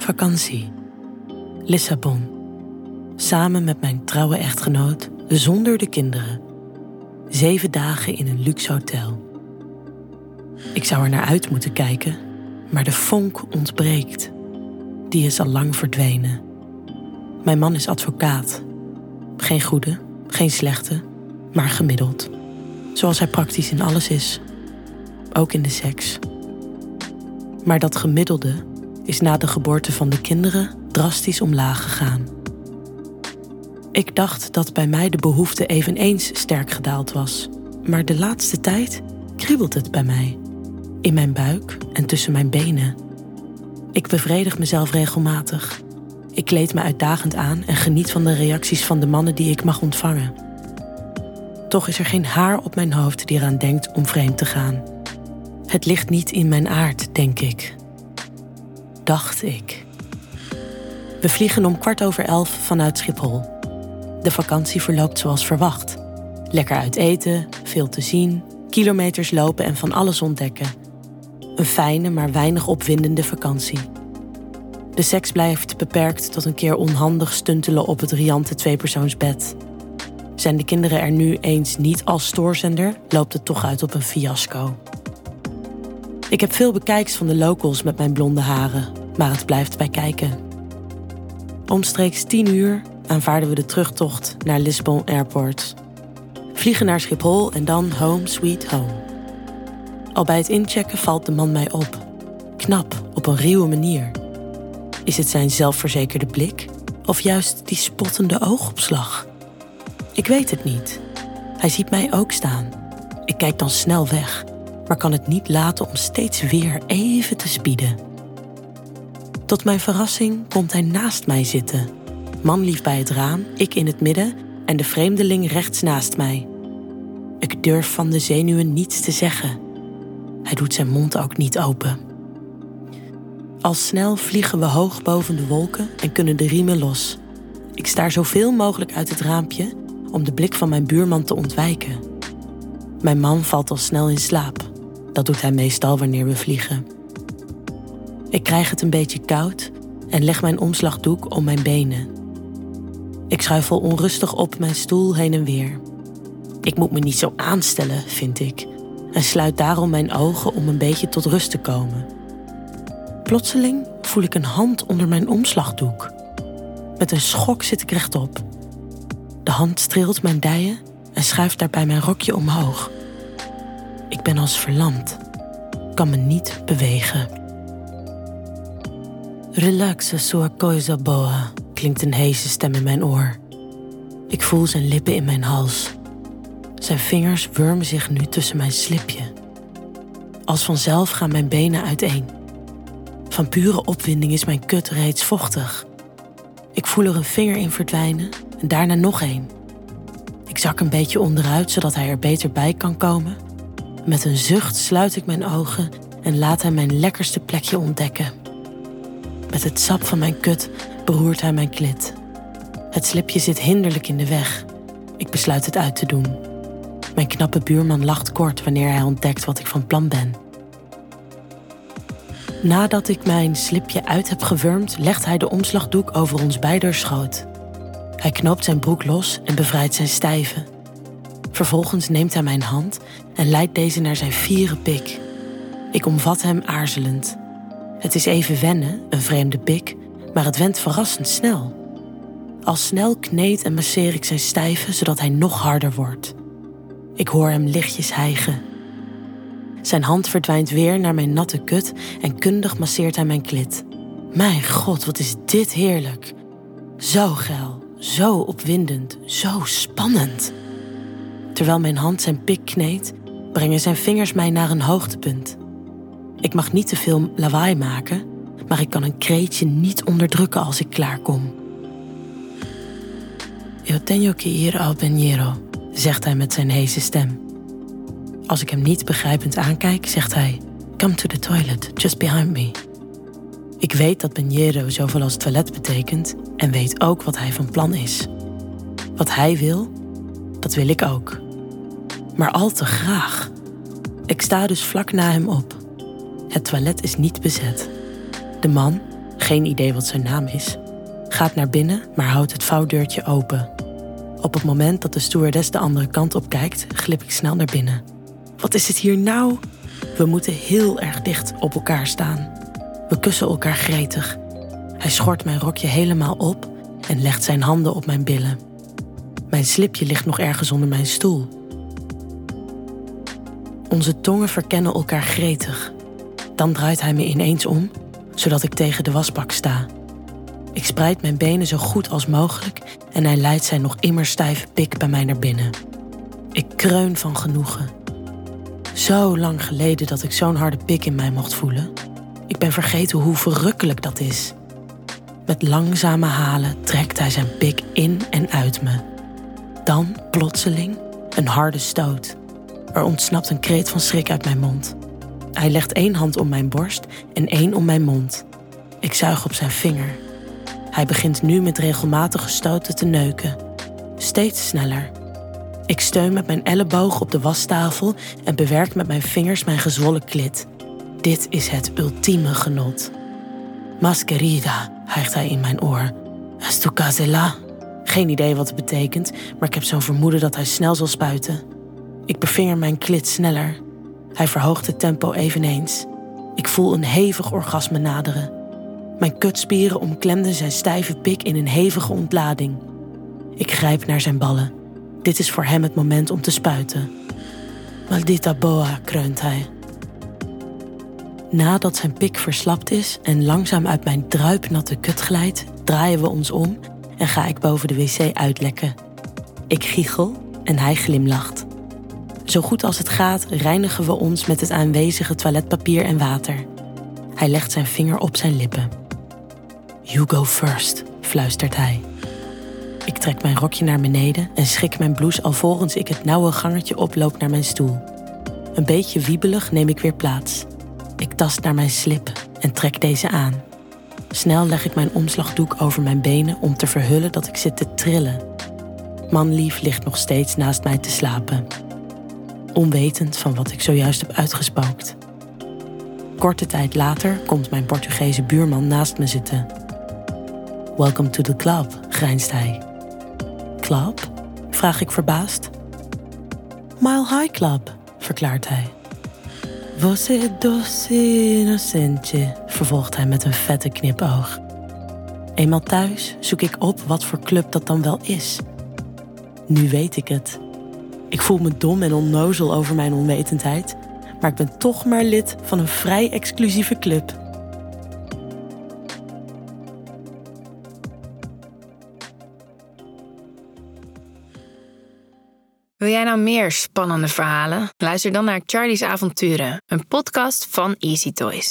Vakantie. Lissabon. Samen met mijn trouwe echtgenoot, zonder de kinderen. Zeven dagen in een luxe hotel. Ik zou er naar uit moeten kijken, maar de vonk ontbreekt. Die is al lang verdwenen. Mijn man is advocaat. Geen goede, geen slechte, maar gemiddeld. Zoals hij praktisch in alles is. Ook in de seks. Maar dat gemiddelde is na de geboorte van de kinderen drastisch omlaag gegaan. Ik dacht dat bij mij de behoefte eveneens sterk gedaald was, maar de laatste tijd kriebelt het bij mij. In mijn buik en tussen mijn benen. Ik bevredig mezelf regelmatig. Ik kleed me uitdagend aan en geniet van de reacties van de mannen die ik mag ontvangen. Toch is er geen haar op mijn hoofd die eraan denkt om vreemd te gaan. Het ligt niet in mijn aard, denk ik. Dacht ik. We vliegen om kwart over elf vanuit Schiphol. De vakantie verloopt zoals verwacht. Lekker uit eten, veel te zien, kilometers lopen en van alles ontdekken. Een fijne, maar weinig opwindende vakantie. De seks blijft beperkt tot een keer onhandig stuntelen op het riante tweepersoonsbed. Zijn de kinderen er nu eens niet als stoorzender, loopt het toch uit op een fiasco. Ik heb veel bekijks van de locals met mijn blonde haren, maar het blijft bij kijken. Omstreeks 10 uur aanvaarden we de terugtocht naar Lisbon Airport. Vliegen naar Schiphol en dan home sweet home. Al bij het inchecken valt de man mij op. Knap, op een ruwe manier. Is het zijn zelfverzekerde blik of juist die spottende oogopslag? Ik weet het niet. Hij ziet mij ook staan. Ik kijk dan snel weg, maar kan het niet laten om steeds weer even te spieden. Tot mijn verrassing komt hij naast mij zitten. Man lief bij het raam, ik in het midden en de vreemdeling rechts naast mij. Ik durf van de zenuwen niets te zeggen. Hij doet zijn mond ook niet open. Al snel vliegen we hoog boven de wolken en kunnen de riemen los. Ik staar zoveel mogelijk uit het raampje om de blik van mijn buurman te ontwijken. Mijn man valt al snel in slaap. Dat doet hij meestal wanneer we vliegen. Ik krijg het een beetje koud en leg mijn omslagdoek om mijn benen. Ik schuifel onrustig op mijn stoel heen en weer. Ik moet me niet zo aanstellen, vind ik, en sluit daarom mijn ogen om een beetje tot rust te komen. Plotseling voel ik een hand onder mijn omslagdoek. Met een schok zit ik rechtop. De hand streelt mijn dijen en schuift daarbij mijn rokje omhoog. Ik ben als verlamd, kan me niet bewegen. Relaxa sua coisa boa, klinkt een heese stem in mijn oor. Ik voel zijn lippen in mijn hals. Zijn vingers wurmen zich nu tussen mijn slipje. Als vanzelf gaan mijn benen uiteen. Van pure opwinding is mijn kut reeds vochtig. Ik voel er een vinger in verdwijnen en daarna nog één. Ik zak een beetje onderuit zodat hij er beter bij kan komen. Met een zucht sluit ik mijn ogen en laat hij mijn lekkerste plekje ontdekken. Met het sap van mijn kut beroert hij mijn klit. Het slipje zit hinderlijk in de weg. Ik besluit het uit te doen. Mijn knappe buurman lacht kort wanneer hij ontdekt wat ik van plan ben. Nadat ik mijn slipje uit heb gewurmd, legt hij de omslagdoek over ons beider schoot. Hij knoopt zijn broek los en bevrijdt zijn stijve. Vervolgens neemt hij mijn hand en leidt deze naar zijn vieren pik. Ik omvat hem aarzelend. Het is even wennen, een vreemde pik, maar het went verrassend snel. Al snel kneed en masseer ik zijn stijve zodat hij nog harder wordt. Ik hoor hem lichtjes hijgen. Zijn hand verdwijnt weer naar mijn natte kut en kundig masseert hij mijn klit. Mijn god, wat is dit heerlijk. Zo geil, zo opwindend, zo spannend. Terwijl mijn hand zijn pik kneedt, brengen zijn vingers mij naar een hoogtepunt. Ik mag niet te veel lawaai maken, maar ik kan een kreetje niet onderdrukken als ik klaarkom. Yo tengo que ir al bañero, zegt hij met zijn heese stem. Als ik hem niet begrijpend aankijk, zegt hij: Come to the toilet, just behind me. Ik weet dat bañero zoveel als toilet betekent en weet ook wat hij van plan is. Wat hij wil, dat wil ik ook. Maar al te graag. Ik sta dus vlak na hem op. Het toilet is niet bezet. De man, geen idee wat zijn naam is, gaat naar binnen, maar houdt het vouwdeurtje open. Op het moment dat de stewardess de andere kant op kijkt, glip ik snel naar binnen. Wat is het hier nou? We moeten heel erg dicht op elkaar staan. We kussen elkaar gretig. Hij schort mijn rokje helemaal op en legt zijn handen op mijn billen. Mijn slipje ligt nog ergens onder mijn stoel. Onze tongen verkennen elkaar gretig. Dan draait hij me ineens om, zodat ik tegen de wasbak sta. Ik spreid mijn benen zo goed als mogelijk en hij leidt zijn nog immer stijve pik bij mij naar binnen. Ik kreun van genoegen. Zo lang geleden dat ik zo'n harde pik in mij mocht voelen. Ik ben vergeten hoe verrukkelijk dat is. Met langzame halen trekt hij zijn pik in en uit me. Dan, plotseling, een harde stoot. Er ontsnapt een kreet van schrik uit mijn mond. Hij legt één hand om mijn borst en één om mijn mond. Ik zuig op zijn vinger. Hij begint nu met regelmatige stoten te neuken. Steeds sneller. Ik steun met mijn elleboog op de wastafel en bewerk met mijn vingers mijn gezwollen klit. Dit is het ultieme genot. Masquerida, hijgt hij in mijn oor. Es tu casela? Geen idee wat het betekent, maar ik heb zo'n vermoeden dat hij snel zal spuiten. Ik bevinger mijn klit sneller. Hij verhoogt het tempo eveneens. Ik voel een hevig orgasme naderen. Mijn kutspieren omklemden zijn stijve pik in een hevige ontlading. Ik grijp naar zijn ballen. Dit is voor hem het moment om te spuiten. Maldita boa, kreunt hij. Nadat zijn pik verslapt is en langzaam uit mijn druipnatte kut glijdt, draaien we ons om en ga ik boven de wc uitlekken. Ik giechel en hij glimlacht. Zo goed als het gaat reinigen we ons met het aanwezige toiletpapier en water. Hij legt zijn vinger op zijn lippen. You go first, fluistert hij. Ik trek mijn rokje naar beneden en schik mijn blouse alvorens ik het nauwe gangetje oploop naar mijn stoel. Een beetje wiebelig neem ik weer plaats. Ik tast naar mijn slip en trek deze aan. Snel leg ik mijn omslagdoek over mijn benen om te verhullen dat ik zit te trillen. Manlief ligt nog steeds naast mij te slapen. Onwetend van wat ik zojuist heb uitgespookt. Korte tijd later komt mijn Portugese buurman naast me zitten. Welcome to the club, grijnst hij. Club? vraag ik verbaasd. Mile High Club, verklaart hij. Você doce inocente, vervolgt hij met een vette knipoog. Eenmaal thuis zoek ik op wat voor club dat dan wel is. Nu weet ik het. Ik voel me dom en onnozel over mijn onwetendheid, maar ik ben toch maar lid van een vrij exclusieve club. Wil jij nou meer spannende verhalen? Luister dan naar Charlie's Avonturen, een podcast van Easy Toys.